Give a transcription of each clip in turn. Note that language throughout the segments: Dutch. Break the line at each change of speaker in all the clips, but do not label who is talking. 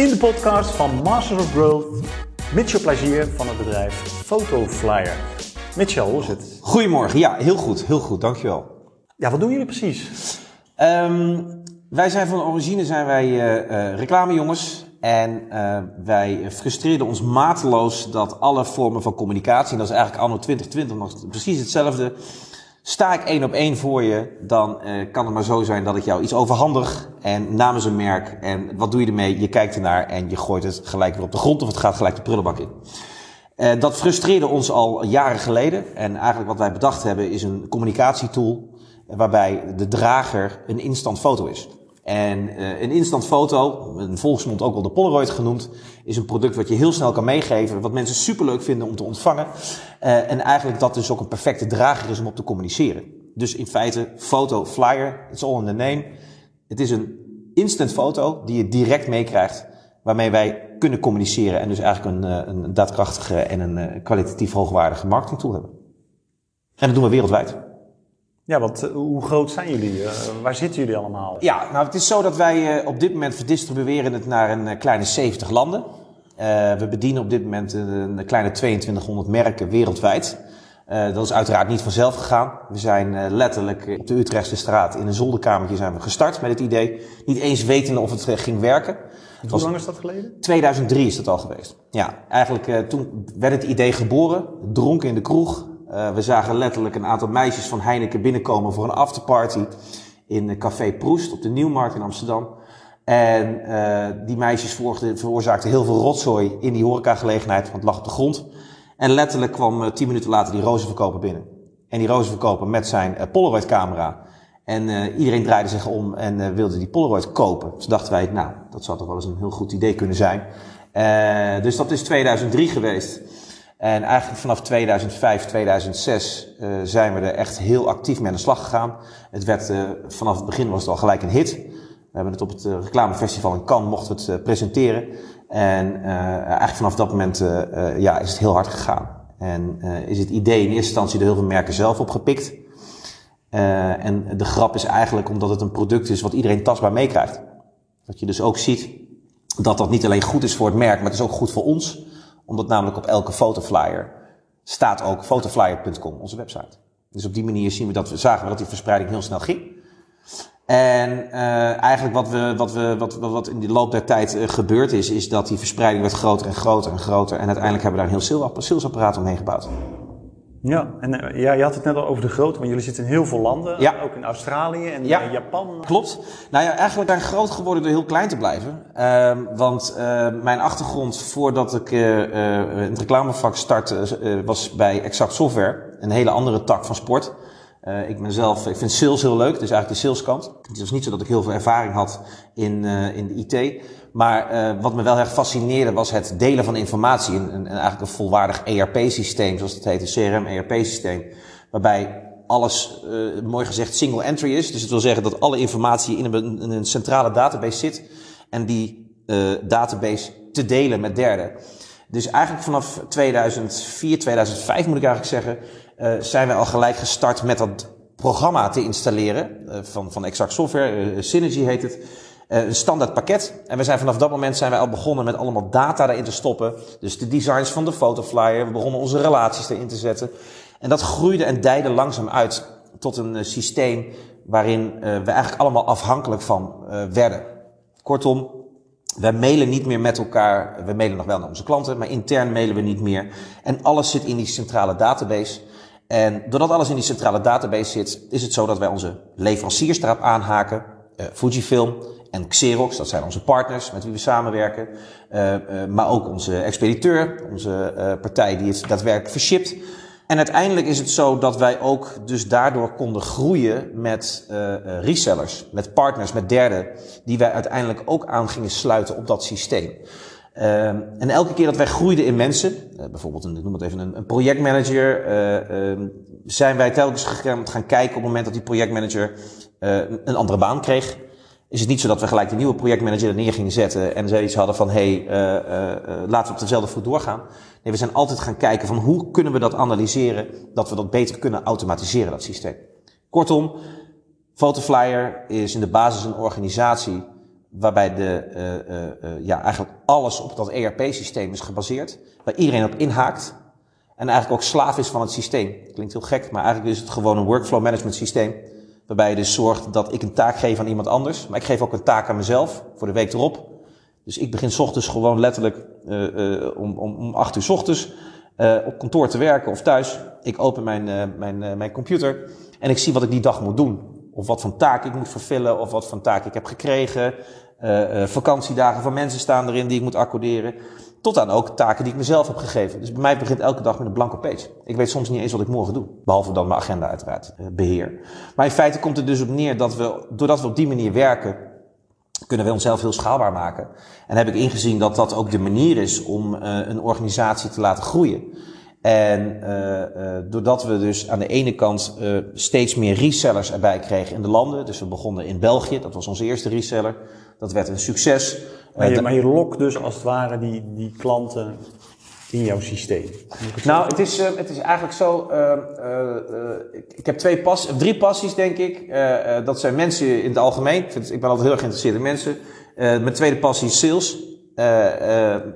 in de podcast van Masters of Growth, Mitchell Plagier van het bedrijf Photoflyer. Mitchell, hoe is het?
Goedemorgen, ja, heel goed, heel goed, dankjewel.
Ja, wat doen jullie precies?
Ehm, wij zijn van origine zijn wij eh, eh, reclamejongens en eh, wij frustreerden ons mateloos dat alle vormen van communicatie, en dat is eigenlijk anno 2020 nog precies hetzelfde, sta ik één op één voor je, dan eh, kan het maar zo zijn dat ik jou iets overhandig en namens een merk en wat doe je ermee? Je kijkt ernaar en je gooit het gelijk weer op de grond of het gaat gelijk de prullenbak in. Eh, dat frustreerde ons al jaren geleden en eigenlijk wat wij bedacht hebben is een communicatietool waarbij de drager een instant foto is. En uh, een instant foto, een volksmond ook wel de Polaroid genoemd, is een product wat je heel snel kan meegeven, wat mensen superleuk vinden om te ontvangen. Uh, en eigenlijk dat dus ook een perfecte drager is om op te communiceren. Dus in feite, foto, flyer, it's all in the name. Het is een instant foto die je direct meekrijgt, waarmee wij kunnen communiceren en dus eigenlijk een, uh, een daadkrachtige en een kwalitatief hoogwaardige marketingtool hebben. En dat doen we wereldwijd.
Ja, want hoe groot zijn jullie? Uh, waar zitten jullie allemaal?
Ja, nou het is zo dat wij uh, op dit moment verdistribueren het naar een kleine 70 landen. we bedienen op dit moment een kleine 2200 merken wereldwijd. dat is uiteraard niet vanzelf gegaan. We zijn letterlijk op de Utrechtse straat in een zolderkamertje zijn we gestart met het idee. Niet eens wetende of het ging werken.
Hoe was, lang is dat geleden?
2003 is dat al geweest. Ja, eigenlijk toen werd het idee geboren. Dronken in de kroeg, uh, we zagen letterlijk een aantal meisjes van Heineken binnenkomen voor een afterparty in Café Proest op de Nieuwmarkt in Amsterdam. En uh, die meisjes veroorzaakten heel veel rotzooi in die horecagelegenheid, want het lag op de grond. En letterlijk kwam tien minuten later die rozenverkoper binnen. En die rozenverkoper met zijn Polaroid camera. En iedereen draaide zich om en wilde die Polaroid kopen. Dus dachten wij, nou, dat zou toch wel eens een heel goed idee kunnen zijn. dus dat is 2003 geweest. En eigenlijk vanaf 2005, 2006 uh, zijn we er echt heel actief mee aan de slag gegaan. Het werd, uh, vanaf het begin was het al gelijk een hit. We hebben het op het uh, reclamefestival in Cannes mochten we het presenteren. En eigenlijk vanaf dat moment ja, is het heel hard gegaan. En is het idee in eerste instantie door heel veel merken zelf opgepikt. en de grap is eigenlijk omdat het een product is wat iedereen tastbaar meekrijgt. Dat je dus ook ziet dat dat niet alleen goed is voor het merk, maar het is ook goed voor ons omdat namelijk op elke fotoflyer staat ook fotoflyer.com, onze website. Dus op die manier zien we dat we, zagen we dat die verspreiding heel snel ging. En uh, eigenlijk wat, we, wat, we, wat, wat in de loop der tijd uh, gebeurd is, is dat die verspreiding werd groter en groter en groter. En uiteindelijk hebben we daar een heel salesapparaat omheen gebouwd.
Ja, en uh, ja, je had het net al over de grootte, want jullie zitten in heel veel landen,
ja.
ook in Australië en ja. Japan.
Klopt. Nou ja, eigenlijk daar groot geworden door heel klein te blijven. Uh, want uh, mijn achtergrond voordat ik uh, het reclamevak startte, was bij Exact Software, een hele andere tak van sport. ik ben zelf, ik vind sales heel leuk, dus eigenlijk de saleskant. Het was niet zo dat ik heel veel ervaring had in, in de IT. Maar uh, wat me wel erg fascineerde was het delen van informatie. Een, eigenlijk een volwaardig ERP-systeem, zoals het heet, een CRM-ERP-systeem. Waarbij alles, uh, mooi gezegd, single entry is. Dus het wil zeggen dat alle informatie in een, een centrale database zit. En die uh, database te delen met derden. Dus eigenlijk vanaf 2004, 2005 moet ik eigenlijk zeggen, zijn wij al gelijk gestart met dat programma te installeren. van, van Exact Software, Synergy heet het een standaard pakket. En we zijn vanaf dat moment zijn wij al begonnen met allemaal data erin te stoppen. Dus de designs van de fotoflyer. We begonnen onze relaties erin te zetten. En dat groeide en dijde langzaam uit tot een uh, systeem waarin uh, we eigenlijk allemaal afhankelijk van werden. Kortom, wij mailen niet meer met elkaar. We mailen nog wel naar onze klanten, maar intern mailen we niet meer. En alles zit in die centrale database. En doordat alles in die centrale database zit, is het zo dat wij onze leveranciers aanhaken. Fujifilm, en Xerox, dat zijn onze partners met wie we samenwerken. Uh, uh, maar ook onze expediteur, onze partij die het daadwerkelijk vershipt. En uiteindelijk is het zo dat wij ook dus daardoor konden groeien met resellers, met partners, met derden, die wij uiteindelijk ook aan gingen sluiten op dat systeem. en elke keer dat wij groeiden in mensen, bijvoorbeeld, ik noem het even een, een projectmanager, zijn wij telkens gaan, gaan kijken op het moment dat die projectmanager een andere baan kreeg is het niet zo dat we gelijk de nieuwe projectmanager er neer gingen zetten en ze iets hadden van hé, hey, uh, uh, laten we op dezelfde voet doorgaan. Nee, we zijn altijd gaan kijken van hoe kunnen we dat analyseren, dat we dat beter kunnen automatiseren, dat systeem. Kortom, Photoflyer is in de basis een organisatie waarbij de, uh, ja, eigenlijk alles op dat ERP-systeem is gebaseerd, waar iedereen op inhaakt en eigenlijk ook slaaf is van het systeem. Klinkt heel gek, maar eigenlijk is het gewoon een workflow management systeem, waarbij je dus zorgt dat ik een taak geef aan iemand anders, maar ik geef ook een taak aan mezelf voor de week erop. Dus ik begin ochtends gewoon letterlijk om, om, om acht uur ochtends op kantoor te werken of thuis. Ik open mijn, mijn, mijn computer en ik zie wat ik die dag moet doen. Of wat voor taak ik moet vervullen, of wat voor taak ik heb gekregen. Uh, uh, vakantiedagen van mensen staan erin die ik moet accorderen. Tot aan ook taken die ik mezelf heb gegeven. Dus bij mij begint elke dag met een blanke page. Ik weet soms niet eens wat ik morgen doe. Behalve dan mijn agenda uiteraard uh, beheer. Maar in feite komt het dus op neer dat we, doordat we op die manier werken, kunnen we onszelf heel schaalbaar maken. En heb ik ingezien dat dat ook de manier is om een organisatie te laten groeien. En uh, doordat we dus aan de ene kant steeds meer resellers erbij kregen in de landen. Dus we begonnen in België, dat was onze eerste reseller. Dat werd een succes.
Maar je, maar je lokt dus als het ware die, die klanten in jouw systeem.
nou, het is, het is eigenlijk zo. Ik, ik, heb twee pas, drie passies, denk ik. dat zijn mensen in het algemeen. Ik, vind, ik ben altijd heel erg geïnteresseerd in mensen. mijn tweede passie is sales.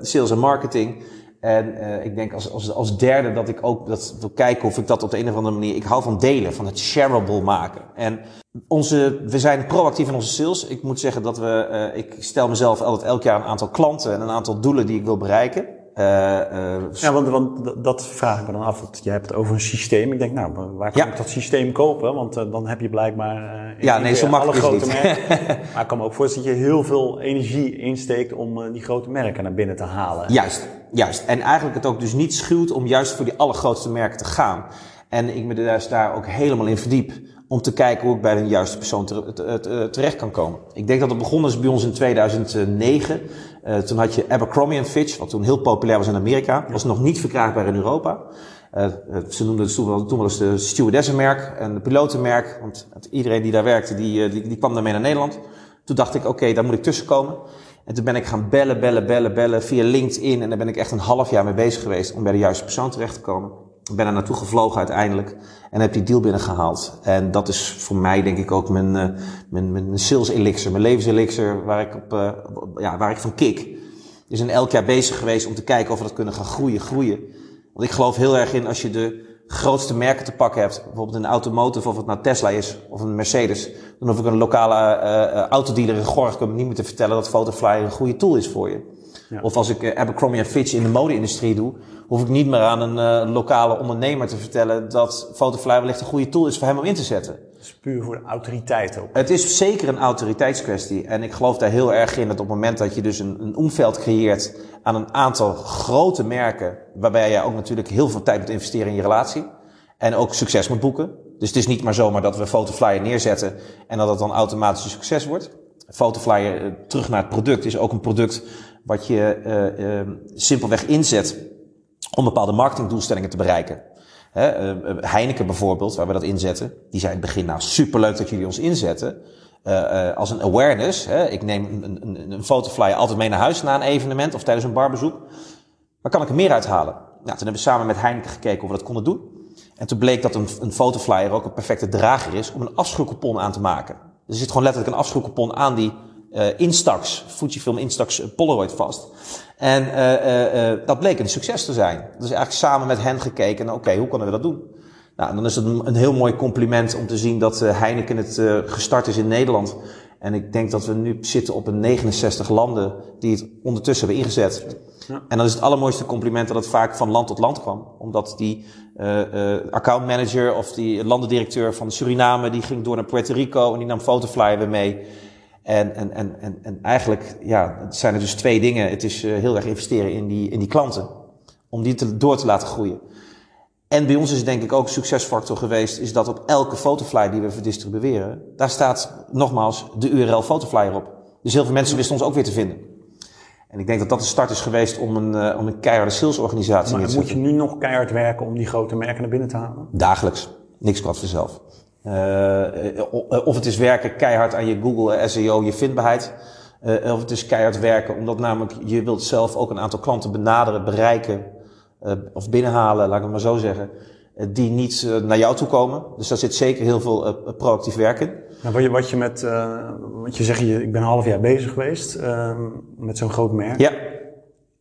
sales en marketing. En uh, ik denk als, als, als derde dat ik ook dat wil kijken of ik dat op de een of andere manier. Ik hou van delen, van het shareable maken. En onze, we zijn proactief in onze sales. Ik moet zeggen dat we, uh, ik stel mezelf altijd elk jaar een aantal klanten en een aantal doelen die ik wil bereiken. Uh,
ja, want, want dat vraag ik me dan af. Want jij hebt het over een systeem. Ik denk, nou, waar kan ja. ik dat systeem kopen? Want dan heb je blijkbaar
ja, nee, zo alle grote
merken. maar ik kan me ook voorstellen dat je heel veel energie insteekt om die grote merken naar binnen te halen.
Juist, juist. En eigenlijk het ook dus niet schuwt om juist voor die allergrootste merken te gaan. En ik me dus daar ook helemaal in verdiep om te kijken hoe ik bij de juiste persoon terecht kan komen. Ik denk dat het begonnen is bij ons in 2009. Uh, toen had je Abercrombie Fitch, wat toen heel populair was in Amerika. Was nog niet verkrijgbaar in Europa. Uh, ze noemden het toen wel, toen wel eens de stewardessenmerk en de pilotenmerk. Want iedereen die daar werkte, die, die, die kwam daarmee naar Nederland. Toen dacht ik, oké, okay, daar moet ik tussenkomen. En toen ben ik gaan bellen, bellen, bellen, bellen via LinkedIn. En daar ben ik echt een half jaar mee bezig geweest om bij de juiste persoon terecht te komen. Ik ben er naartoe gevlogen uiteindelijk en heb die deal binnengehaald. En dat is voor mij denk ik ook mijn, uh, mijn, mijn sales elixir, mijn levenselixir, waar ik, op, uh, ja, waar ik van kik. Dus in elk jaar bezig geweest om te kijken of we dat kunnen gaan groeien, groeien. Want ik geloof heel erg in als je de grootste merken te pakken hebt, bijvoorbeeld de automotive, of het nou Tesla is of een Mercedes, dan hoef ik een lokale uh, autodealer in Gorkum niet meer te vertellen dat Photoflyer een goede tool is voor je. Ja. Of als ik uh, Abercrombie Fitch in de mode-industrie doe, hoef ik niet meer aan een uh, lokale ondernemer te vertellen dat Photofly wellicht een goede tool is voor hem om in te zetten.
Is puur voor de autoriteit ook.
Het is zeker een autoriteitskwestie. En ik geloof daar heel erg in dat op het moment dat je dus een, een omveld creëert aan een aantal grote merken, waarbij je ook natuurlijk heel veel tijd moet investeren in je relatie. En ook succes moet boeken. Dus het is niet maar zomaar dat we Photoflyer neerzetten en dat het dan automatisch een succes wordt. Photoflyer, terug naar het product, is ook een product wat je uh, simpelweg inzet om bepaalde marketingdoelstellingen te bereiken. He, uh, Heineken bijvoorbeeld, waar we dat inzetten, die zei in het begin, nou superleuk dat jullie ons inzetten. Uh, als een awareness. Ik neem een, een, een fotoflyer altijd mee naar huis na een evenement of tijdens een barbezoek. Maar kan ik er meer uithalen? Nou, toen hebben we samen met Heineken gekeken of we dat konden doen. En toen bleek dat een, een fotoflyer ook een perfecte drager is om een afschuwcoupon aan te maken. Dus er zit gewoon letterlijk een afschuwcoupon aan die uh, Instax, Fujifilm Instax Polaroid vast. En uh, uh, dat bleek een succes te zijn. Dus eigenlijk samen met hen gekeken, oké, okay, hoe kunnen we dat doen? Nou, dan is het een, een heel mooi compliment om te zien dat Heineken het gestart is in Nederland. En ik denk dat we nu zitten op een 69 landen die het ondertussen hebben ingezet. Ja. En dan is het allermooiste compliment dat het vaak van land tot land kwam. Omdat die uh, uh, accountmanager of die landendirecteur van Suriname, die ging door naar Puerto Rico en die nam fotoflyer weer mee. En, en, en, en, en eigenlijk ja, het zijn er dus twee dingen. Het is uh, heel erg investeren in die, in die klanten. Om die te, door te laten groeien. En bij ons is denk ik ook succesfactor geweest, is dat op elke fotoflyer die we verdistribueren, daar staat nogmaals de URL fotoflyer op. Dus heel veel mensen wisten ons ook weer te vinden. En ik denk dat dat de start is geweest om een, uh, om een keiharde salesorganisatie
maar te moet je nu nog keihard werken om die grote merken naar binnen te halen?
Dagelijks. Niks kwart vanzelf. Uh, of het is werken keihard aan je Google SEO, je vindbaarheid. Uh, of het is keihard werken, omdat namelijk je wilt zelf ook een aantal klanten benaderen, bereiken uh, of binnenhalen, laat ik het maar zo zeggen. die niet naar jou toe komen. Dus daar zit zeker heel veel proactief werk in.
Nou, wat, je, wat je met, want je zegt, je, ik ben een half jaar bezig geweest ehm, met zo'n groot merk.
Ja.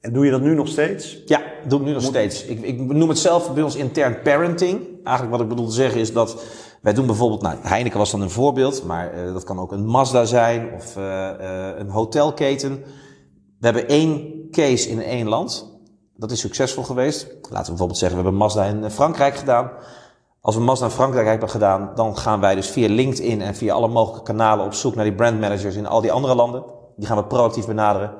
En doe je dat nu nog steeds?
Ja, doe ik nu nog steeds. Ik, ik noem het zelf bij ons intern parenting. Eigenlijk wat ik bedoel te zeggen is dat wij doen bijvoorbeeld, nou Heineken was dan een voorbeeld, maar uh, dat kan ook een Mazda zijn of uh, een hotelketen. We hebben één case in één land. Dat is succesvol geweest. Laten we bijvoorbeeld zeggen, we hebben Mazda in Frankrijk gedaan. Als we Mazda in Frankrijk hebben gedaan, dan gaan wij dus via LinkedIn en via alle mogelijke kanalen op zoek naar die brandmanagers in al die andere landen. Die gaan we proactief benaderen.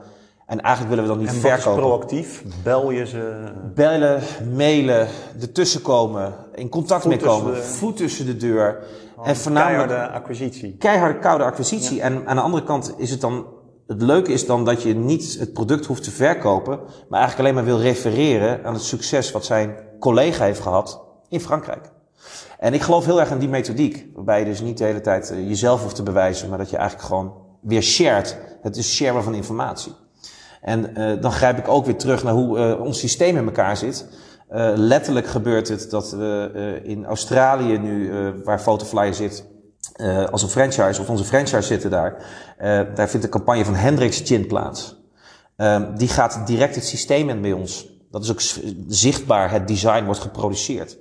En eigenlijk willen we dan niet en verkopen.
proactief? Bel je ze?
Bellen, mailen, ertussen komen, in contact mee komen, voet tussen de deur.
Oh, en voornamelijk, keiharde acquisitie.
Keiharde, koude acquisitie. En aan de andere kant is het dan, het leuke is dan dat je niet het product hoeft te verkopen, maar eigenlijk alleen maar wil refereren aan het succes wat zijn collega heeft gehad in Frankrijk. En ik geloof heel erg in die methodiek, waarbij je dus niet de hele tijd eh, jezelf hoeft te bewijzen, maar dat je eigenlijk gewoon weer shared. Het is sharen van informatie. En uh, dan grijp ik ook weer terug naar hoe uh, ons systeem in elkaar zit. Uh, letterlijk gebeurt het dat we in Australië nu, waar Photoflyer zit, als een franchise, of onze franchise zitten daar, daar vindt de campagne van Hendrix Gin plaats. Ehm, die gaat direct het systeem in bij ons. Dat is ook zichtbaar, het design wordt geproduceerd.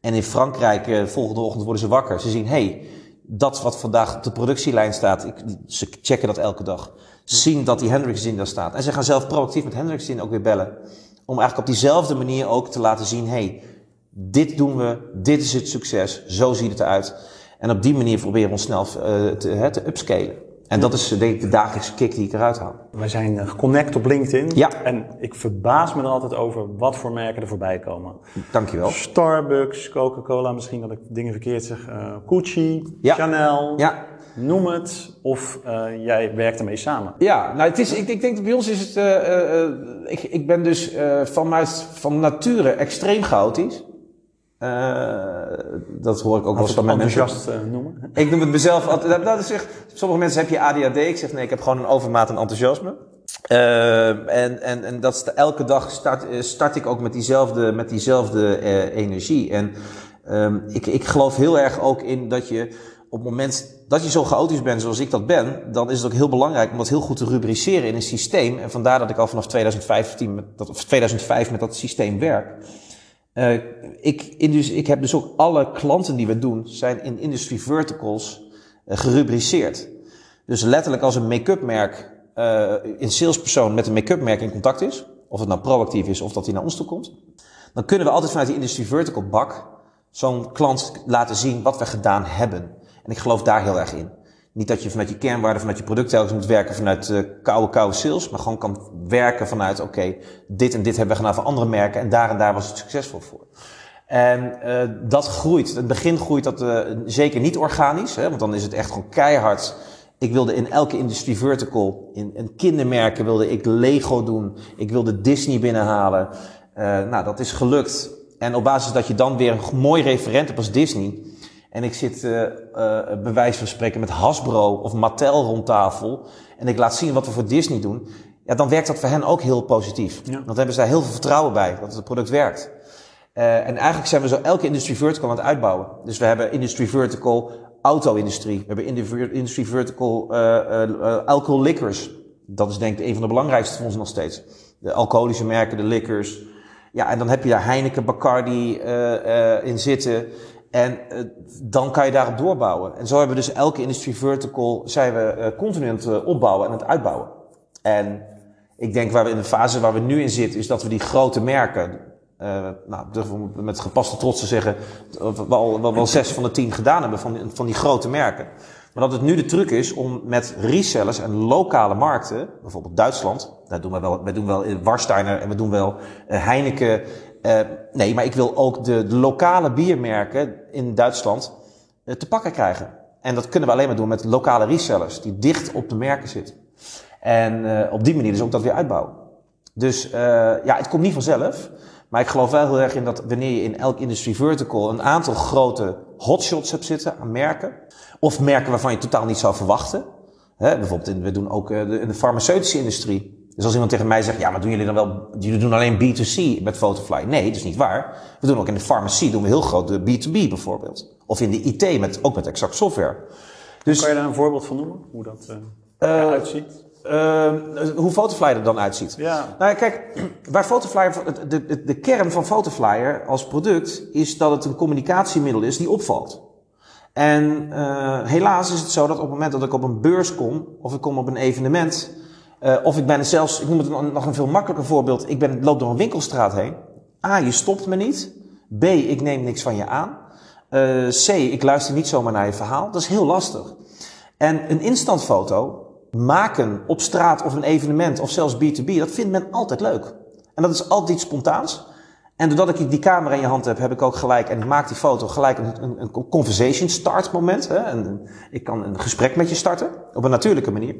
En in Frankrijk, volgende ochtend worden ze wakker. Ze zien, hey, dat wat vandaag op de productielijn staat, ik, ze checken dat elke dag zien dat die Hendrix Gin daar staat. En ze gaan zelf proactief met Hendrix Gin ook weer bellen. Om eigenlijk op diezelfde manier ook te laten zien, hey, dit doen we, dit is het succes, zo ziet het eruit. En op die manier proberen we ons snel uh, te, te upscalen. En dat is denk ik de dagelijkse kick die ik eruit haal.
Wij zijn eh, geconnect op LinkedIn.
Ja.
En ik verbaas me er altijd over wat voor merken er voorbij komen.
Dankjewel.
Starbucks, Coca-Cola, misschien dat ik dingen verkeerd zeg. Uh, Gucci, ja. Chanel.
Ja.
Noem het, of uh, jij werkt ermee samen.
Ja, nou het is, ik, ik denk bij ons is het, uh, uh, ik, ik ben dus van, van nature extreem chaotisch. dat hoor ik ook wel eens
van enthousiast noemen.
Ik noem het mezelf altijd, dat is echt, sommige mensen heb je ADHD, ik zeg nee, ik heb gewoon een overmaat aan enthousiasme. en, en, en dat is de, elke dag start, start ik ook met diezelfde, met diezelfde energie. En um, ik, ik geloof heel erg ook in dat je op het moment dat je zo chaotisch bent zoals ik dat ben, dan is het ook heel belangrijk om dat heel goed te rubriceren in een systeem. En vandaar dat ik al vanaf 2015 met dat, of 2005 met dat systeem werk. Uh, ik, dus, ik heb dus ook alle klanten die we doen, zijn in industry verticals uh, gerubriceerd. Dus letterlijk als een make-up merk, uh, een salespersoon met een make-up merk in contact is, of het nou proactief is of dat hij naar ons toe komt, dan kunnen we altijd vanuit die industry vertical bak zo'n klant laten zien wat we gedaan hebben. En ik geloof daar heel erg in. Niet dat je vanuit je kernwaarde, vanuit je product telkens moet werken vanuit uh, koude, koude sales, maar gewoon kan werken vanuit, oké, dit en dit hebben we gedaan voor andere merken en daar en daar was het succesvol voor. En uh, dat groeit. In het begin groeit dat uh, zeker niet organisch, hè, want dan is het echt gewoon keihard. Ik wilde in elke industrie vertical, in, in kindermerken wilde ik Lego doen, ik wilde Disney binnenhalen. nou, dat is gelukt. En op basis dat je dan weer een mooi referent hebt als Disney, en ik zit uh, uh, bij wijze van spreken met Hasbro of Mattel rond tafel. En ik laat zien wat we voor Disney doen. Ja, dan werkt dat voor hen ook heel positief. Ja. Dan hebben ze daar heel veel vertrouwen bij dat het product werkt. Uh, en eigenlijk zijn we zo elke industry vertical aan het uitbouwen. Dus we hebben industry vertical auto-industrie. We hebben industry vertical alcohol liquors. Dat is denk ik een van de belangrijkste voor ons nog steeds. De alcoholische merken, de liquors. Ja, en dan heb je daar Heineken, Bacardi in zitten. En uh, dan kan je daarop doorbouwen. En zo hebben we dus elke industry vertical zijn we uh, continu aan het uh, opbouwen en aan het uitbouwen. En ik denk waar we in de fase waar we nu in zitten, is dat we die grote merken, nou, durven met gepaste trots te zeggen, wel, wel zes van de tien gedaan hebben van, van die grote merken. Maar dat het nu de truc is om met resellers en lokale markten, bijvoorbeeld Duitsland, daar doen we wel, we doen wel Warsteiner en we doen wel Heineken uh, nee, maar ik wil ook de, de lokale biermerken in Duitsland uh, te pakken krijgen. En dat kunnen we alleen maar doen met lokale resellers die dicht op de merken zitten. En uh, op die manier dus ook dat weer uitbouwen. Dus ja, het komt niet vanzelf. Maar ik geloof wel heel erg in dat wanneer je in elk industry vertical een aantal grote hotshots hebt zitten aan merken. Of merken waarvan je totaal niet zou verwachten. Hè, bijvoorbeeld, we doen ook in de farmaceutische industrie Dus als iemand tegen mij zegt, ja, maar doen jullie dan wel, jullie doen alleen B2C met Photofly? Nee, dat is niet waar. We doen ook in de farmacie, doen we heel groot de B2B bijvoorbeeld. Of in de IT, met, ook met exact software.
Dus, kan je daar een voorbeeld van noemen, hoe dat uh, eruit ziet?
Uh, hoe Photoflyer er dan uitziet.
Ja.
Nou kijk, waar Photoflyer, de, de, de kern van Photoflyer als product is dat het een communicatiemiddel is die opvalt. En uh, helaas is het zo dat op het moment dat ik op een beurs kom, of ik kom op een evenement, uh, of ik ben zelfs, ik noem het nog een veel makkelijker voorbeeld, ik ben, loop door een winkelstraat heen. A, je stopt me niet. B, ik neem niks van je aan. Uh, C, ik luister niet zomaar naar je verhaal. Dat is heel lastig. En een instantfoto maken op straat of een evenement of zelfs B2B, dat vindt men altijd leuk. En dat is altijd iets spontaans. En doordat ik die camera in je hand heb, heb ik ook gelijk, en ik maak die foto gelijk een, een, een conversation start moment. Hè? En ik kan een gesprek met je starten op een natuurlijke manier.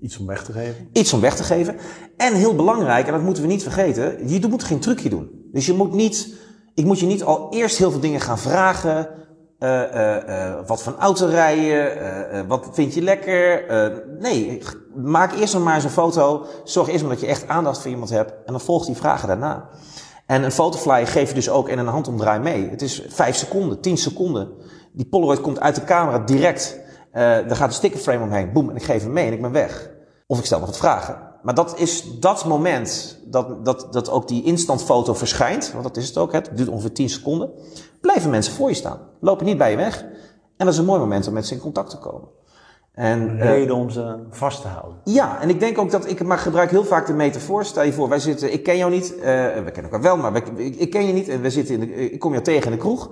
Iets om weg te geven.
Iets om weg te geven. En heel belangrijk, en dat moeten we niet vergeten, je moet geen trucje doen. Dus je moet niet, ik moet je niet al eerst heel veel dingen gaan vragen. Uh, uh, uh, wat van auto rijden, wat vind je lekker? nee, maak eerst maar eens een foto. Zorg eerst maar dat je echt aandacht voor iemand hebt. En dan volg die vragen daarna. En een fotofly geef je dus ook in een handomdraai mee. Het is 5 seconden, 10 seconden. Die Polaroid komt uit de camera direct. Uh, daar gaat een stickerframe omheen. Boem, en ik geef hem mee en ik ben weg. Of ik stel nog wat vragen. Maar dat is dat moment dat, dat, dat ook die instantfoto verschijnt. Want dat is het ook. Het duurt ongeveer 10 seconden. Blijven mensen voor je staan. Lopen niet bij je weg. En dat is een mooi moment om met ze in contact te komen.
En, een reden uh, om ze vast te houden.
Ja, en ik denk ook dat ik maar gebruik heel vaak de metafoor. Stel je voor, wij zitten, ik ken jou niet, uh, we kennen elkaar wel, maar wij, ik, ik, ken je niet en we zitten in de, ik kom jou tegen in de kroeg.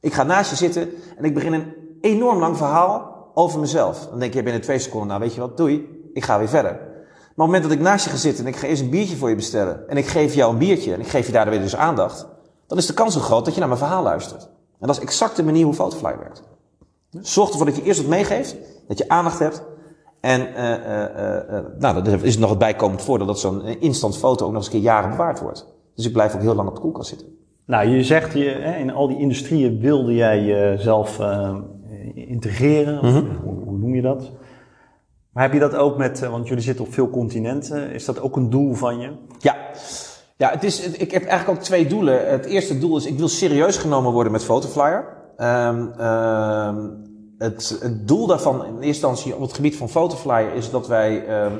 Ik ga naast je zitten en ik begin een enorm lang verhaal over mezelf. Dan denk je binnen twee seconden, nou weet je wat, doei, ik ga weer verder. Maar op het moment dat ik naast je ga zitten en ik ga eerst een biertje voor je bestellen en ik geef jou een biertje en ik geef je daardoor weer dus aandacht, dan is de kans zo groot dat je naar mijn verhaal luistert. En dat is exact de manier hoe Photofly werkt. Zorg ervoor dat je eerst wat meegeeft, dat je aandacht hebt. En uh, uh, nou, dat is nog het bijkomend voordeel dat zo'n instant foto ook nog eens een keer jaren bewaard wordt. Dus ik blijf ook heel lang op de koelkast zitten.
Nou, je zegt je, in al die industrieën wilde jij jezelf integreren. Mm -hmm. hoe, hoe, noem je dat? Maar heb je dat ook met, want jullie zitten op veel continenten, is dat ook een doel van je?
Ja. Ja, het is, ik heb eigenlijk ook twee doelen. Het eerste doel is, ik wil serieus genomen worden met Photoflyer. Um, um, het, het, doel daarvan in eerste instantie op het gebied van Photoflyer is dat wij, um,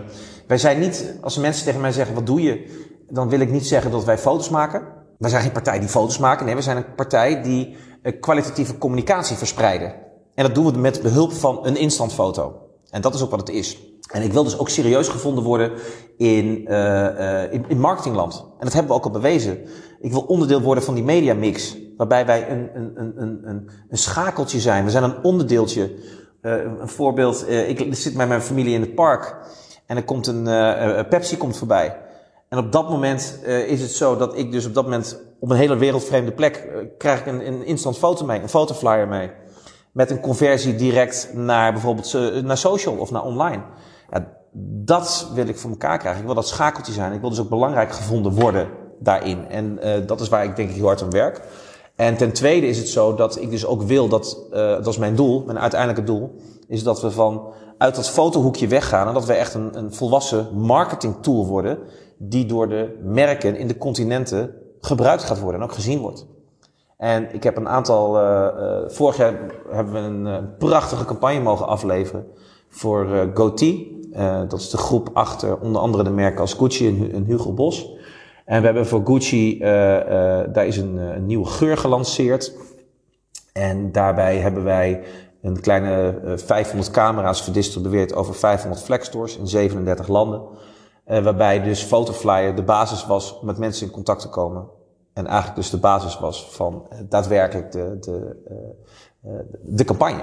wij zijn niet, als mensen tegen mij zeggen wat doe je, dan wil ik niet zeggen dat wij foto's maken. Wij zijn geen partij die foto's maken, nee, we zijn een partij die uh, kwalitatieve communicatie verspreiden. En dat doen we met behulp van een instantfoto. En dat is ook wat het is. En ik wil dus ook serieus gevonden worden in, uh, in, in marketingland. En dat hebben we ook al bewezen. Ik wil onderdeel worden van die mediamix. Waarbij wij een, een, een, een, een schakeltje zijn. We zijn een onderdeeltje. Uh, een voorbeeld, ik zit met mijn familie in het park. En er komt een Pepsi komt voorbij. En op dat moment is het zo dat ik dus op dat moment op een hele wereldvreemde plek krijg ik een, een foto mee, een fotoflyer mee. Met een conversie direct naar bijvoorbeeld naar social of naar online. Ja, dat wil ik voor elkaar krijgen. Ik wil dat schakeltje zijn. Ik wil dus ook belangrijk gevonden worden daarin. En uh, dat is waar ik denk ik heel hard aan werk. En ten tweede is het zo dat ik dus ook wil dat, uh, dat is mijn doel, mijn uiteindelijke doel, is dat we van uit dat fotohoekje weggaan en dat we echt een, een volwassen marketing tool worden die door de merken in de continenten gebruikt gaat worden en ook gezien wordt. En ik heb een aantal, uh, vorig jaar hebben we een, een prachtige campagne mogen afleveren voor uh, dat is de groep achter onder andere de merken als Gucci en, Hugo Boss. En we hebben voor Gucci, daar is een, een, nieuwe geur gelanceerd. En daarbij hebben wij een kleine 500 camera's verdistribueerd over 500 flexstores in 37 landen. waarbij dus Photoflyer de basis was om met mensen in contact te komen. En eigenlijk dus de basis was van daadwerkelijk de, de, de campagne.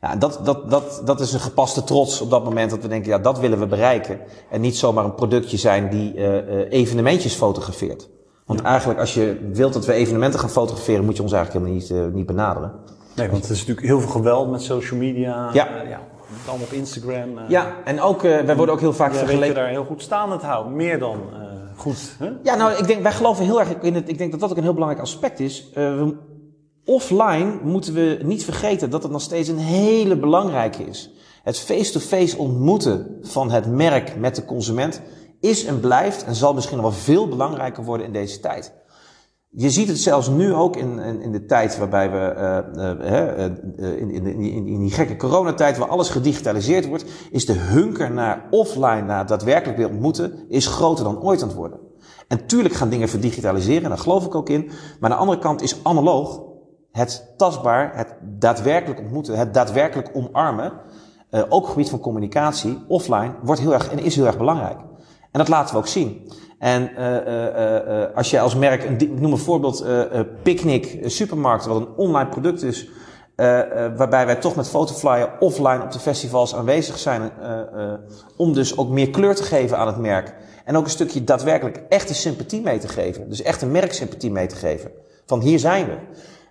Ja, dat, dat, dat, dat is een gepaste trots op dat moment dat we denken, ja, dat willen we bereiken. En niet zomaar een productje zijn die uh, evenementjes fotografeert. Want ja. eigenlijk als je wilt dat we evenementen gaan fotograferen, moet je ons eigenlijk helemaal niet, uh, niet benaderen.
Nee, want er is natuurlijk heel veel geweld met social media.
Ja.
ja allemaal op Instagram.
ja, en ook, wij worden ook heel vaak
ja,
vergeleken.
daar heel goed staande te houden. Meer dan goed. Hè?
Ja, nou, ik denk, wij geloven heel erg in het. Ik denk dat dat ook een heel belangrijk aspect is. we, offline moeten we niet vergeten dat het nog steeds een hele belangrijke is. Het face-to-face -face ontmoeten van het merk met de consument is en blijft en zal misschien nog wel veel belangrijker worden in deze tijd. Je ziet het zelfs nu ook in, in, in de tijd waarbij we, uh, uh, in, in, die gekke coronatijd, waar alles gedigitaliseerd wordt, is de hunker naar offline, naar daadwerkelijk weer ontmoeten, is groter dan ooit aan het worden. En tuurlijk gaan dingen verdigitaliseren, daar geloof ik ook in. Maar aan de andere kant is analoog het tastbaar, het daadwerkelijk ontmoeten, het daadwerkelijk omarmen, ook op het gebied van communicatie, offline, wordt heel erg en is heel erg belangrijk. En dat laten we ook zien. En uh, uh, als je als merk, een, ik noem een voorbeeld, Picnic Supermarkt, wat een online product is, waarbij wij toch met Photoflyer offline op de festivals aanwezig zijn, om dus ook meer kleur te geven aan het merk. En ook een stukje daadwerkelijk echte sympathie mee te geven. Dus echte merksympathie mee te geven. Van hier zijn we.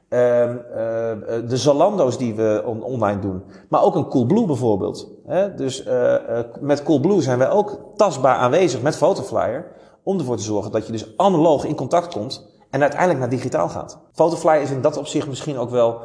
Uh, uh, de Zalando's die we on online doen. Maar ook een Coolblue bijvoorbeeld. Hè? Dus uh, met Coolblue zijn wij ook tastbaar aanwezig met Photoflyer. Om ervoor te zorgen dat je dus analoog in contact komt. En uiteindelijk naar digitaal gaat. Photoflyer is in dat opzicht misschien ook wel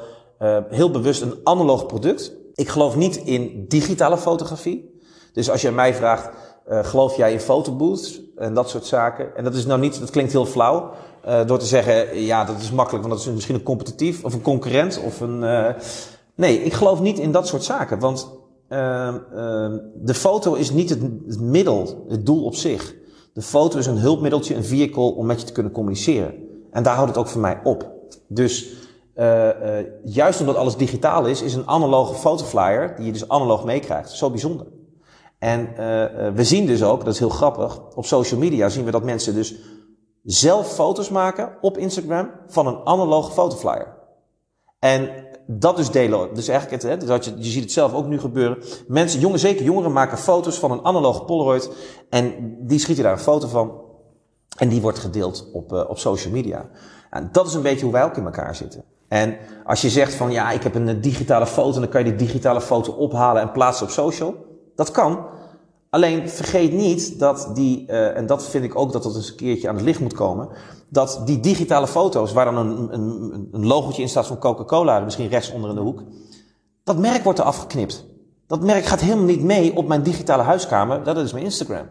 heel bewust een analoog product. Ik geloof niet in digitale fotografie. Dus als je mij vraagt, uh, geloof jij in fotobooths en dat soort zaken? En dat is nou niet, dat klinkt heel flauw. Uh, door te zeggen, ja, dat is makkelijk, want dat is misschien een competitief of een concurrent of een. Uh, nee, ik geloof niet in dat soort zaken. Want de foto is niet het, middel, het doel op zich. De foto is een hulpmiddeltje, een vehicle om met je te kunnen communiceren. En daar houdt het ook voor mij op. Dus juist omdat alles digitaal is, is een analoge fotoflyer, die je dus analoog meekrijgt, zo bijzonder. En uh, we zien dus ook, dat is heel grappig, op social media zien we dat mensen dus zelf foto's maken op Instagram van een analoge fotoflyer. En dat dus delen. Dus eigenlijk, het, hè, dus je, je ziet het zelf ook nu gebeuren. Mensen, jongen, zeker jongeren maken foto's van een analoge Polaroid. En die schieten daar een foto van. En die wordt gedeeld op, uh, op social media. En dat is een beetje hoe wij ook in elkaar zitten. En als je zegt van ja, ik heb een digitale foto, dan kan je die digitale foto ophalen en plaatsen op social. Dat kan. Alleen vergeet niet dat die, uh, en dat vind ik ook dat dat eens een keertje aan het licht moet komen, dat die digitale foto's, waar dan een, een, een in staat van Coca-Cola, misschien rechts onder in de hoek, dat merk wordt er afgeknipt. Dat merk gaat helemaal niet mee op mijn digitale huiskamer, dat is mijn Instagram.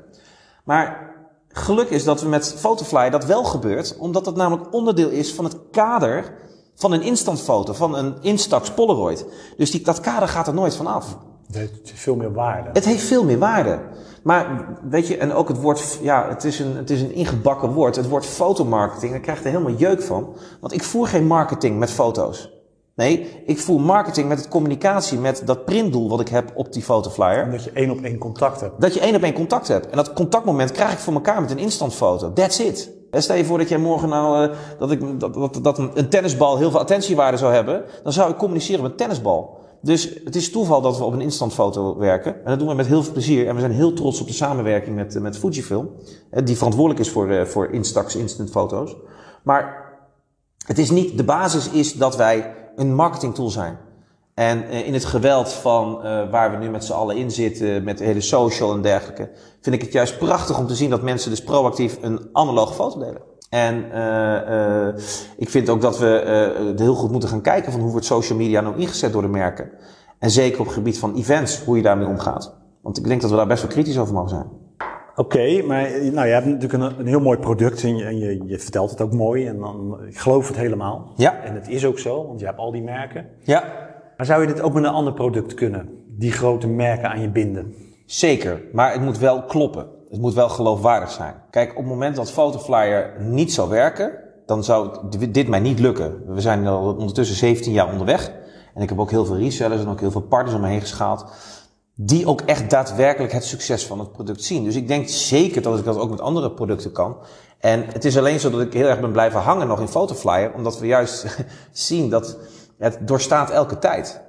Maar geluk is dat we met Photofly dat wel gebeurt, omdat dat namelijk onderdeel is van het kader van een instantfoto, van een Instax Polaroid. Dus die, dat kader gaat er nooit van af.
Het heeft veel meer waarde.
Het heeft veel meer waarde. Maar weet je, en ook het woord, ja, het is een, het is een ingebakken woord. Het woord fotomarketing, daar krijg je er helemaal jeuk van. Want ik voer geen marketing met foto's. Nee, ik voer marketing met het communicatie, met dat printdoel wat ik heb op die fotoflyer.
En dat je één op één contact hebt.
Dat je één op één contact hebt. En dat contactmoment krijg ik voor elkaar met een instantfoto. That's it. Stel je voor dat jij morgen nou, uh, dat, ik, dat, dat, dat een tennisbal heel veel attentiewaarde zou hebben. Dan zou ik communiceren met een tennisbal. Dus het is toeval dat we op een instantfoto werken. En dat doen we met heel veel plezier. En we zijn heel trots op de samenwerking met, met Fujifilm. Die verantwoordelijk is voor, uh, voor Instax instantfoto's. Maar het is niet, de basis is dat wij een marketingtool zijn. En in het geweld van waar we nu met z'n allen in zitten, met de hele social en dergelijke, vind ik het juist prachtig om te zien dat mensen dus proactief een analoge foto delen. En uh, uh, ik vind ook dat we uh, heel goed moeten gaan kijken van hoe wordt social media nou ingezet door de merken. En zeker op het gebied van events, hoe je daarmee omgaat. Want ik denk dat we daar best wel kritisch over mogen zijn.
Oké, okay, maar nou, je hebt natuurlijk een, een heel mooi product en, je, en je, je, vertelt het ook mooi. En dan, ik geloof het helemaal.
Ja.
En het is ook zo, want je hebt al die merken.
Ja.
Maar zou je dit ook met een ander product kunnen? Die grote merken aan je binden?
Zeker, maar het moet wel kloppen. Het moet wel geloofwaardig zijn. Kijk, op het moment dat Photoflyer niet zou werken, dan zou dit mij niet lukken. We zijn al ondertussen 17 jaar onderweg. En ik heb ook heel veel resellers en ook heel veel partners om me heen geschaald. Die ook echt daadwerkelijk het succes van het product zien. Dus ik denk zeker dat ik dat ook met andere producten kan. En het is alleen zo dat ik heel erg ben blijven hangen nog in Photoflyer. Omdat we juist zien dat het doorstaat elke tijd.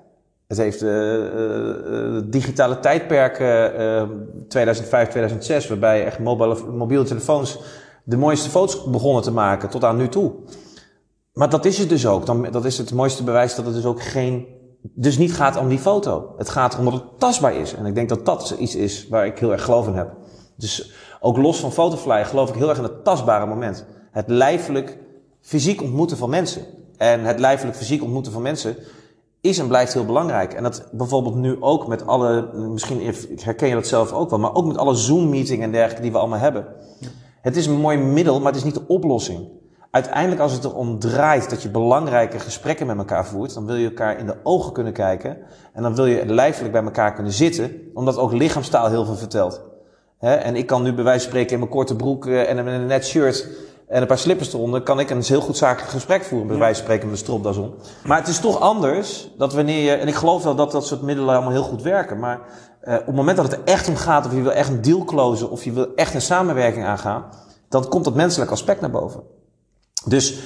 Het heeft uh, uh, digitale tijdperken, uh, 2005, 2006, waarbij echt mobiele, mobiele telefoons de mooiste foto's begonnen te maken tot aan nu toe. Maar dat is het dus ook. Dan, dat is het mooiste bewijs dat het dus ook geen, dus niet gaat om die foto. Het gaat om dat het tastbaar is. En ik denk dat dat iets is waar ik heel erg geloof in heb. Dus ook los van fotofly geloof ik heel erg in het tastbare moment. Het lijfelijk fysiek ontmoeten van mensen. En het lijfelijk fysiek ontmoeten van mensen is en blijft heel belangrijk. En dat bijvoorbeeld nu ook met alle, misschien herken je dat zelf ook wel, maar ook met alle Zoom-meetingen en dergelijke die we allemaal hebben. Het is een mooi middel, maar het is niet de oplossing. Uiteindelijk als het erom draait dat je belangrijke gesprekken met elkaar voert, dan wil je elkaar in de ogen kunnen kijken. En dan wil je lijfelijk bij elkaar kunnen zitten, omdat ook lichaamstaal heel veel vertelt. en ik kan nu bij wijze van spreken in mijn korte broek eh, en een net shirt en een paar slippers eronder, kan ik een heel goed zakelijk gesprek voeren, bij wijze van spreken met een stropdas om. Maar het is toch anders dat wanneer je, en ik geloof wel dat dat soort middelen allemaal heel goed werken, maar uh, op het moment dat het er echt om gaat, of je wil echt een deal closen, of je wil echt een samenwerking aangaan, dan komt dat menselijk aspect naar boven. Dus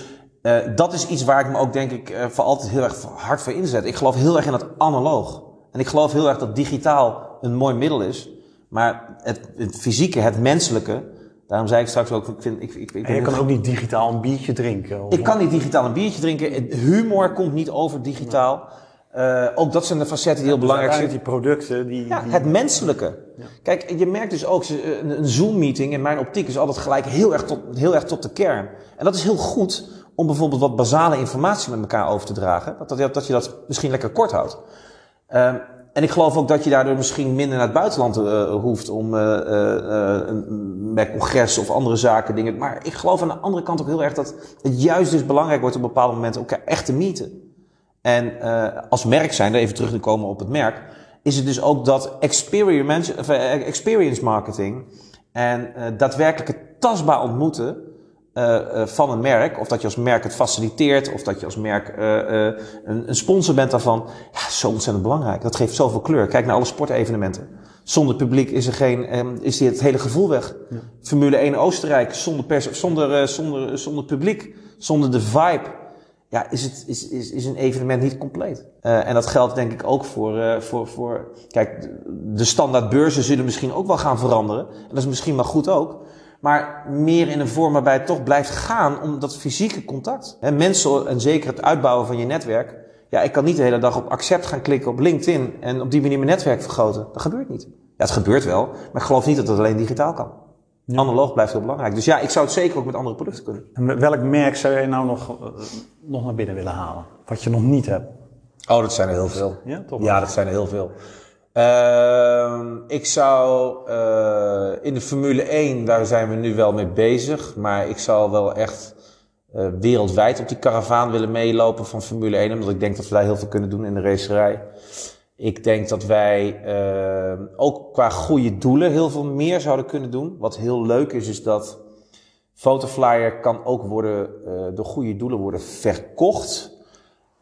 uh, dat is iets waar ik me ook denk ik uh, voor altijd heel erg hard voor inzet. Ik geloof heel erg in dat analoog. En ik geloof heel erg dat digitaal een mooi middel is. Maar het, het fysieke, het menselijke, Daarom zei ik straks ook, ik vind... Ik, ik,
ik en je kan ook niet digitaal een biertje drinken?
Ik kan niet digitaal een biertje drinken. Humor komt niet over digitaal. Uh, ook dat zijn de facetten die heel dus belangrijk zijn.
die producten, die...
Ja, het menselijke. Ja. Kijk, je merkt dus ook, een, een Zoom-meeting in mijn optiek is altijd gelijk heel erg, tot, heel erg tot de kern. En dat is heel goed om bijvoorbeeld wat basale informatie met elkaar over te dragen. Dat, dat, dat je dat misschien lekker kort houdt. Uh, en ik geloof ook dat je daardoor misschien minder naar het buitenland uh, hoeft om uh, uh, bij congres of andere zaken dingen. Maar ik geloof aan de andere kant ook heel erg dat het juist dus belangrijk wordt op bepaalde momenten elkaar echt te meeten. En als merk zijn, even terug te komen op het merk, is het dus ook dat experience, marketing en daadwerkelijk het tastbaar ontmoeten uh, van een merk, of dat je als merk het faciliteert, of dat je als merk uh, een, een, sponsor bent daarvan, ja, zo ontzettend belangrijk. Dat geeft zoveel kleur. Kijk naar alle sportevenementen. Zonder publiek is er geen, um, is het hele gevoel weg. Ja. Formule 1 Oostenrijk, zonder, pers, zonder, zonder, zonder publiek, zonder de vibe, ja, is, het, is, is, is een evenement niet compleet. en dat geldt denk ik ook voor, voor, voor, kijk, de standaard beurzen zullen misschien ook wel gaan veranderen. En dat is misschien maar goed ook. Maar meer in een vorm waarbij het toch blijft gaan om dat fysieke contact. En mensen, en zeker het uitbouwen van je netwerk. Ja, ik kan niet de hele dag op accept gaan klikken op LinkedIn en op die manier mijn netwerk vergroten. Dat gebeurt niet. Ja, het gebeurt wel, maar ik geloof niet dat het alleen digitaal kan. Ja. Analoog blijft heel belangrijk. Dus ja, ik zou het zeker ook met andere producten kunnen.
En welk merk zou jij nou nog, eh, nog naar binnen willen halen? Wat je nog niet hebt?
Oh, dat zijn er heel veel. Ja, toch? Ja, dat zijn er heel veel. Uh, ik zou uh, in de Formule 1, daar zijn we nu wel mee bezig, maar ik zou wel echt uh, wereldwijd op die karavaan willen meelopen van Formule 1, omdat ik denk dat we daar heel veel kunnen doen in de racerij. Ik denk dat wij uh, ook qua goede doelen heel veel meer zouden kunnen doen. Wat heel leuk is, is dat Photoflyer kan ook worden, door goede doelen worden verkocht.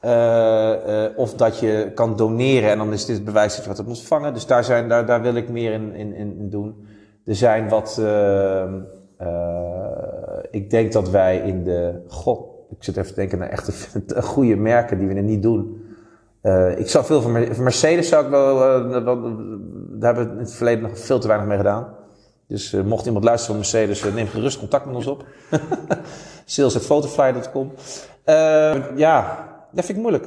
Uh, uh, of dat je kan doneren en dan is dit het bewijs dat je wat hebt ontvangen. Dus daar, zijn, daar, daar wil ik meer in, in, in doen. Er zijn wat. Uh, ik denk dat wij in de. God, ik zit even te denken naar echte goede merken die we niet doen. ik zou veel van Mercedes zou ik wel, wel, Daar hebben we in het verleden nog veel te weinig mee gedaan. Dus mocht iemand luisteren van Mercedes, neem gerust contact met ons op. Sales.photofly.com. ja, dat vind ik moeilijk.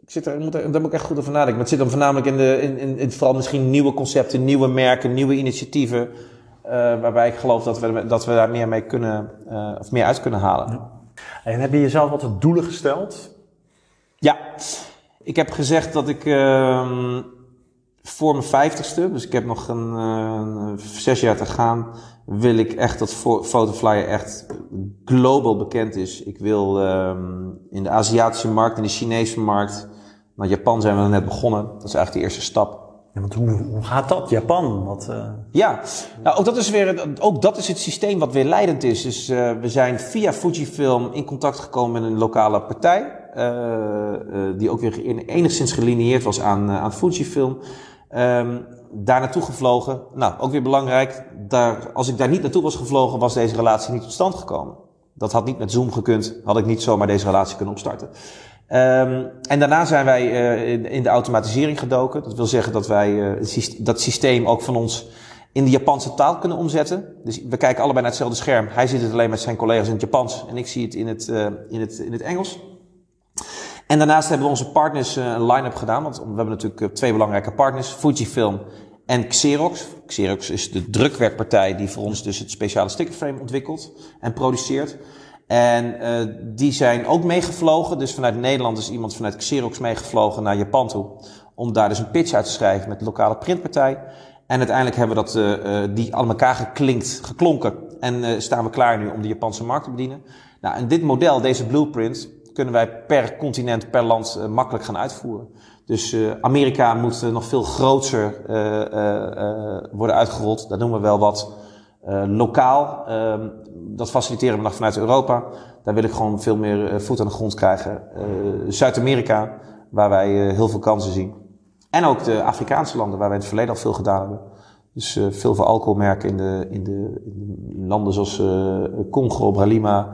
Ik zit er, moet daar moet ik echt goed over nadenken. Maar het zit dan voornamelijk in, de, in, in, in vooral misschien nieuwe concepten, nieuwe merken, nieuwe initiatieven. Uh, waarbij ik geloof dat we, dat we daar meer mee kunnen, uh, of meer uit kunnen halen.
En heb je jezelf wat doelen gesteld?
Ja, ik heb gezegd dat ik uh, voor mijn vijftigste, dus ik heb nog een, uh, zes jaar te gaan, wil ik echt dat Photoflyer echt global bekend is. Ik wil um, in de Aziatische markt, in de Chinese markt, naar Japan zijn we net begonnen. Dat is eigenlijk de eerste stap.
Ja, want hoe, hoe gaat dat, Japan? Wat, uh...
Ja, nou, ook, dat is weer, ook dat is het systeem wat weer leidend is. Dus uh, we zijn via Fujifilm in contact gekomen met een lokale partij. Uh, die ook weer enigszins gelineerd was aan, aan Fujifilm. Um, daar naartoe gevlogen. Nou, ook weer belangrijk. Daar, als ik daar niet naartoe was gevlogen, was deze relatie niet tot stand gekomen. Dat had niet met Zoom gekund. Had ik niet zomaar deze relatie kunnen opstarten. Um, en daarna zijn wij uh, in, de automatisering gedoken. Dat wil zeggen dat wij uh, dat systeem ook van ons in de Japanse taal kunnen omzetten. Dus we kijken allebei naar hetzelfde scherm. Hij ziet het alleen met zijn collega's in het Japans en ik zie het in het, uh, in het, in het Engels. En daarnaast hebben we onze partners een line-up gedaan. Want we hebben natuurlijk twee belangrijke partners. Fujifilm en Xerox. Xerox is de drukwerkpartij die voor ons dus het speciale stickerframe ontwikkelt en produceert. En uh, die zijn ook meegevlogen. Dus vanuit Nederland is iemand vanuit Xerox meegevlogen naar Japan toe. Om daar dus een pitch uit te schrijven met de lokale printpartij. En uiteindelijk hebben we dat, uh, die aan elkaar geklinkt, geklonken. En uh, staan we klaar nu om de Japanse markt te bedienen. Nou, en dit model, deze blueprint, kunnen wij per continent, per land makkelijk gaan uitvoeren. Dus uh, Amerika moet uh, nog veel groter worden uitgerold. Daar doen we wel wat. lokaal, ehm, dat faciliteren we nog vanuit Europa. Daar wil ik gewoon veel meer voet aan de grond krijgen. Zuid-Amerika, waar wij heel veel kansen zien. En ook de Afrikaanse landen, waar wij in het verleden al veel gedaan hebben. Dus uh, veel voor alcoholmerken in de, in de, in de landen zoals uh, Congo, Bralima,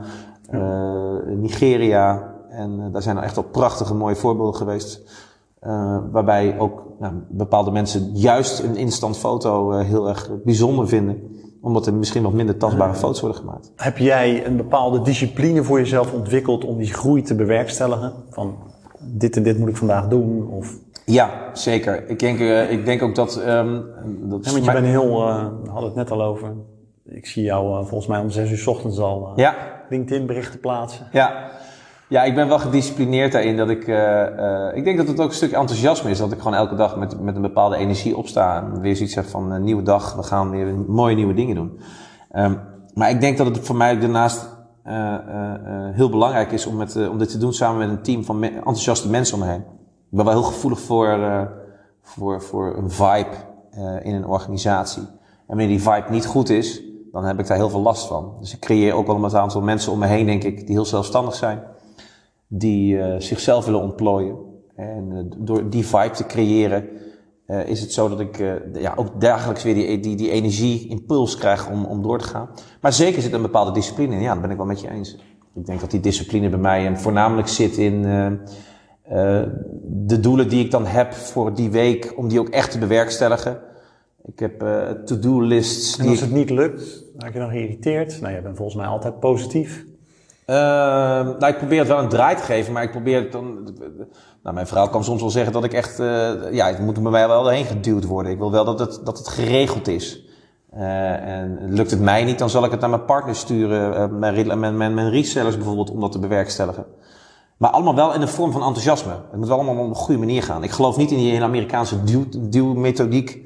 uh, Nigeria. En daar zijn echt al prachtige mooie voorbeelden geweest. Waarbij ook nou, bepaalde mensen juist een instant foto heel erg bijzonder vinden. Omdat er misschien nog minder tastbare foto's worden gemaakt.
Heb jij een bepaalde discipline voor jezelf ontwikkeld om die groei te bewerkstelligen? Van dit en dit moet ik vandaag doen? Of
ja, zeker. Ik denk, uh, ik denk ook dat... Um, dat
ja, want je bent heel... We hadden het net al over. Ik zie jou volgens mij om zes uur s ochtends al ja. LinkedIn berichten plaatsen.
Ja. Ja, ik ben wel gedisciplineerd daarin. Dat ik, ik denk dat het ook een stuk enthousiasme is. Dat ik gewoon elke dag met, met een bepaalde energie opsta. En weer zoiets zeg van een nieuwe dag. We gaan weer mooie nieuwe dingen doen. Um, maar ik denk dat het voor mij daarnaast heel belangrijk is om, met, om dit te doen samen met een team van enthousiaste mensen om me heen. Ik ben wel heel gevoelig voor, uh, voor, voor een vibe uh, in een organisatie. En wanneer die vibe niet goed is, dan heb ik daar heel veel last van. Dus ik creëer ook wel een aantal mensen om me heen, denk ik, die heel zelfstandig zijn. Die uh, zichzelf willen ontplooien. En door die vibe te creëren, is het zo dat ik ja, ook dagelijks weer die, die, die energie, impuls krijg om, om door te gaan. Maar zeker zit een bepaalde discipline in. Ja, dat ben ik wel met je eens. Ik denk dat die discipline bij mij voornamelijk zit in de doelen die ik dan heb voor die week, om die ook echt te bewerkstelligen. Ik heb to-do lists.
En als het niet lukt, raak je dan geïrriteerd? Nou, je bent volgens mij altijd positief.
Uh, nou, ik probeer het wel een draai te geven, maar ik probeer het dan. Nou, mijn vrouw kan soms wel zeggen dat ik echt. Uh, ja, het moet bij mij wel heen geduwd worden. Ik wil wel dat het, dat het geregeld is. Uh, en lukt het mij niet, dan zal ik het naar mijn partner sturen, mijn, mijn, mijn, mijn resellers bijvoorbeeld, om dat te bewerkstelligen. Maar allemaal wel in een vorm van enthousiasme. Het moet wel allemaal op een goede manier gaan. Ik geloof niet in die hele Amerikaanse duw-methodiek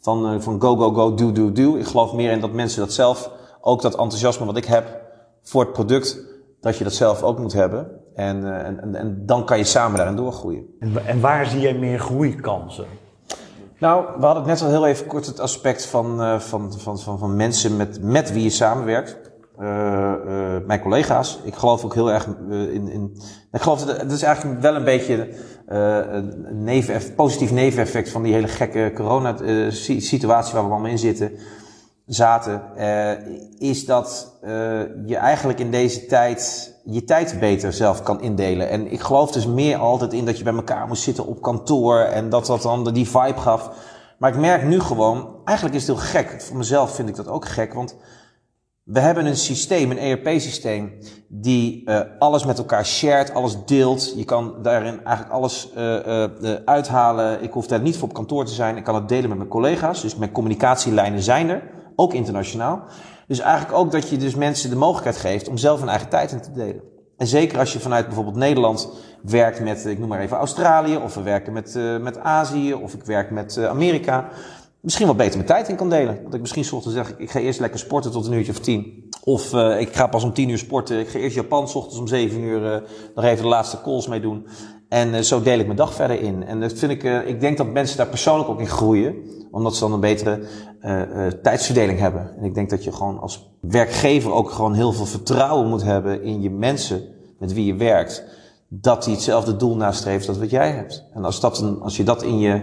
van, van go, go, go, do, do, do. Ik geloof meer in dat mensen dat zelf, ook dat enthousiasme wat ik heb voor het product, dat je dat zelf ook moet hebben. En, uh, en, en, dan kan je samen daarin doorgroeien.
En, en waar zie jij meer groeikansen?
Nou, we hadden het net al heel even kort het aspect van, uh, van, van, van, van mensen met, met wie je samenwerkt. Uh, uh, mijn collega's. Ik geloof ook heel erg in, in. Ik geloof dat het is eigenlijk wel een beetje een positief neveneffect van die hele gekke corona-situatie waar we allemaal in zitten, zaten. is dat je eigenlijk in deze tijd je tijd beter zelf kan indelen. En ik geloof dus meer altijd in dat je bij elkaar moest zitten op kantoor en dat dat dan die vibe gaf. Maar ik merk nu gewoon, eigenlijk is het heel gek. Voor mezelf vind ik dat ook gek, want we hebben een systeem, een ERP-systeem, die uh, alles met elkaar shared, alles deelt. Je kan daarin eigenlijk alles uh, uh, uithalen. Ik hoef daar niet voor op kantoor te zijn. Ik kan het delen met mijn collega's. Dus mijn communicatielijnen zijn er, ook internationaal. Dus eigenlijk ook dat je dus mensen de mogelijkheid geeft om zelf hun eigen tijd in te delen. En zeker als je vanuit bijvoorbeeld Nederland werkt met, ik noem maar even Australië, of we werken met, met Azië, of ik werk met Amerika misschien wat beter mijn tijd in kan delen. Dat ik misschien ochtends zeg, ik ga eerst lekker sporten tot een uurtje of tien. Of uh, ik ga pas om tien uur sporten. Ik ga eerst Japan s ochtends om zeven uur nog even de laatste calls mee doen. En uh, zo deel ik mijn dag verder in. En dat vind ik, ik denk dat mensen daar persoonlijk ook in groeien. Omdat ze dan een betere tijdsverdeling hebben. En ik denk dat je gewoon als werkgever ook gewoon heel veel vertrouwen moet hebben in je mensen met wie je werkt. Dat die hetzelfde doel nastreeft als wat jij hebt. En als, dat een, als je dat in je,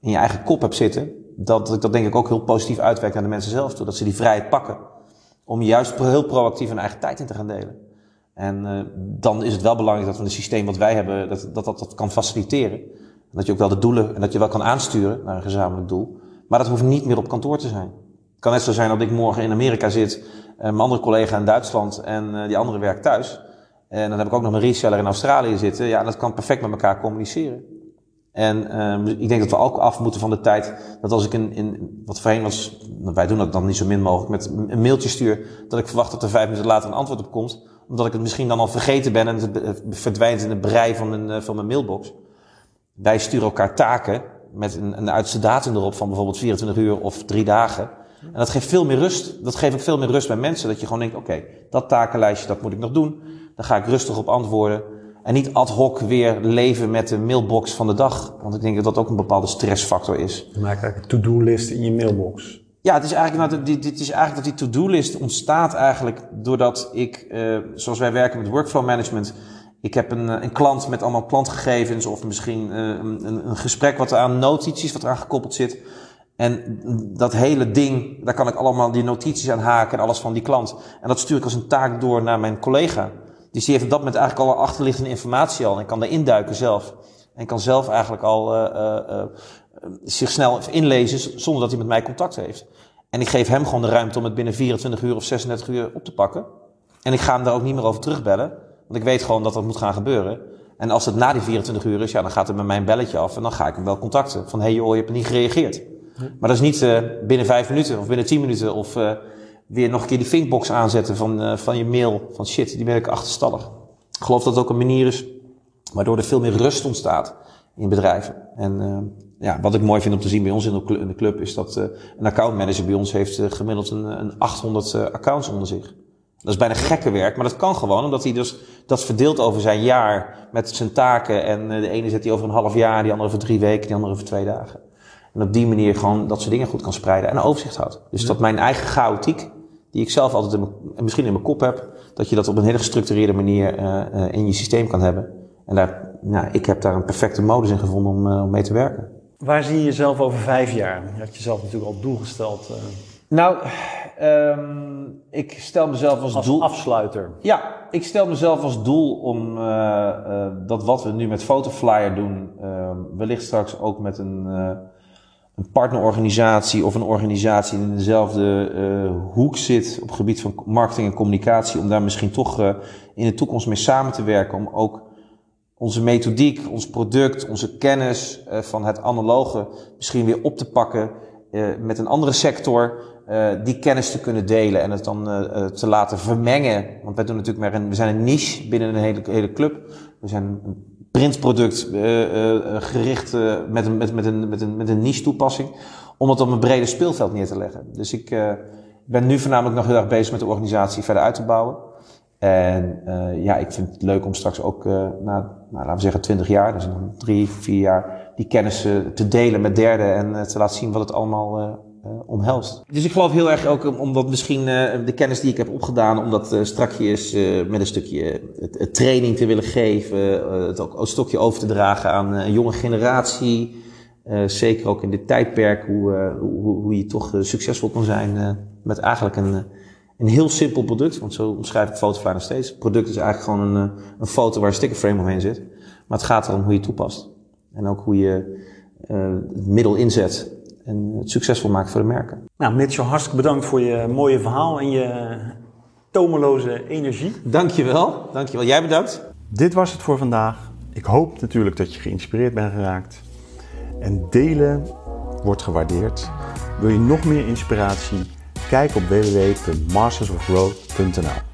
in je eigen kop hebt zitten, dat, dat denk ik ook heel positief uitwerkt naar de mensen zelf toe. Dat ze die vrijheid pakken om juist heel proactief hun eigen tijd in te gaan delen. En uh, dan is het wel belangrijk dat we een systeem wat wij hebben, dat dat, dat, dat kan faciliteren. En dat je ook wel de doelen en dat je wel kan aansturen naar een gezamenlijk doel. Maar dat hoeft niet meer op kantoor te zijn. Het kan net zo zijn dat ik morgen in Amerika zit, uh, mijn andere collega in Duitsland en uh, die andere werkt thuis. En dan heb ik ook nog mijn reseller in Australië zitten. Ja, dat kan perfect met elkaar communiceren. En um, ik denk dat we ook af moeten van de tijd dat als ik in, in wat voorheen was, wij doen dat dan niet zo min mogelijk, met een mailtje stuur, dat ik verwacht dat er vijf minuten later een antwoord op komt. Omdat ik het misschien dan al vergeten ben en het verdwijnt in het brei van mijn, van mijn mailbox. Wij sturen elkaar taken met een, een datum erop van bijvoorbeeld 24 uur of drie dagen. En dat geeft veel meer rust. Dat geeft ook veel meer rust bij mensen. Dat je gewoon denkt, oké, dat takenlijstje, dat moet ik nog doen. Daar ga ik rustig op antwoorden. En niet ad hoc weer leven met de mailbox van de dag. Want ik denk dat dat ook een bepaalde stressfactor is.
Je maakt eigenlijk een to-do-list in je mailbox.
Ja, het is eigenlijk, nou, dit, is eigenlijk dat die to-do-list ontstaat eigenlijk doordat ik, eh, zoals wij werken met workflow management, ik heb een, een klant met allemaal klantgegevens of misschien uh, een, een gesprek wat aan notities wat eraan gekoppeld zit. En dat hele ding, daar kan ik allemaal die notities aan haken en alles van die klant. En dat stuur ik als een taak door naar mijn collega. Dus die heeft op dat moment eigenlijk al achterliggende informatie al. En kan daar induiken zelf. En kan zelf eigenlijk al zich snel inlezen zonder dat hij met mij contact heeft. En ik geef hem gewoon de ruimte om het binnen 24 uur of 36 uur op te pakken. En ik ga hem daar ook niet meer over terugbellen. Want ik weet gewoon dat dat moet gaan gebeuren. En als het na die 24 uur is, ja, dan gaat er bij mij een belletje af. En dan ga ik hem wel contacten. Van, hé hey joh, je hebt niet gereageerd. Maar dat is niet uh, binnen vijf minuten of binnen tien minuten of uh, weer nog een keer die thinkbox aanzetten van, uh, van je mail. Van shit, die ben ik achterstallig. Ik geloof dat het ook een manier is waardoor er veel meer rust ontstaat in bedrijven. En ja, wat ik mooi vind om te zien bij ons in de, in de club is dat een accountmanager bij ons heeft gemiddeld een, een 800 accounts onder zich. Dat is bijna gekke werk, maar dat kan gewoon, omdat hij dus dat verdeelt over zijn jaar met zijn taken. En de ene zet hij over een half jaar, die andere over drie weken, die andere over twee dagen. En op die manier gewoon dat soort dingen goed kan spreiden en overzicht houdt. Dus dat mijn eigen chaotiek, die ik zelf altijd in mijn, misschien in mijn kop heb, dat je dat op een hele gestructureerde manier uh, in je systeem kan hebben. En daar, nou, ik heb daar een perfecte modus in gevonden om, uh, om mee te werken.
Waar zie je jezelf over vijf jaar? Je had jezelf natuurlijk al doel gesteld. Uh...
Nou, um, ik stel mezelf als,
als
doel.
afsluiter.
Ja, ik stel mezelf als doel om dat wat we nu met Photoflyer doen, wellicht straks ook met een een partnerorganisatie of een organisatie die in dezelfde uh, hoek zit op het gebied van marketing en communicatie, om daar misschien toch uh, in de toekomst mee samen te werken, om ook onze methodiek, ons product, onze kennis uh, van het analoge misschien weer op te pakken met een andere sector, die kennis te kunnen delen en het dan te laten vermengen. Want wij doen natuurlijk maar een, we zijn een niche binnen een hele, hele club. We zijn een printproduct gericht met, een, met, met, een, met, een, met een niche toepassing. Om het op een breder speelveld neer te leggen. Dus ik ben nu voornamelijk nog heel erg bezig met de organisatie verder uit te bouwen. En ja, ik vind het leuk om straks ook na, nou, laten we zeggen, 20 jaar, dus nog drie, vier jaar, die kennis te delen met derden en te laten zien wat het allemaal uh, omhelst. Dus ik geloof heel erg ook omdat misschien uh, de kennis die ik heb opgedaan, om dat uh, strakjes met een stukje training te willen geven, het ook een stokje over te dragen aan een jonge generatie. zeker ook in dit tijdperk, hoe, hoe, hoe je toch succesvol kan zijn met eigenlijk een, een heel simpel product. Want zo omschrijf ik Photofly nog steeds. Het product is eigenlijk gewoon een, een foto waar een stickerframe omheen zit. Maar het gaat erom hoe je het toepast. En ook hoe je het middel inzet en het succesvol maakt voor de merken.
Nou, Mitchell, hartstikke bedankt voor je mooie verhaal en je tomeloze energie.
Dankjewel, dankjewel. Jij bedankt.
Dit was het voor vandaag. Ik hoop natuurlijk dat je geïnspireerd bent geraakt. En delen wordt gewaardeerd. Wil je nog meer inspiratie? Kijk op www.mastersofgrowth.nl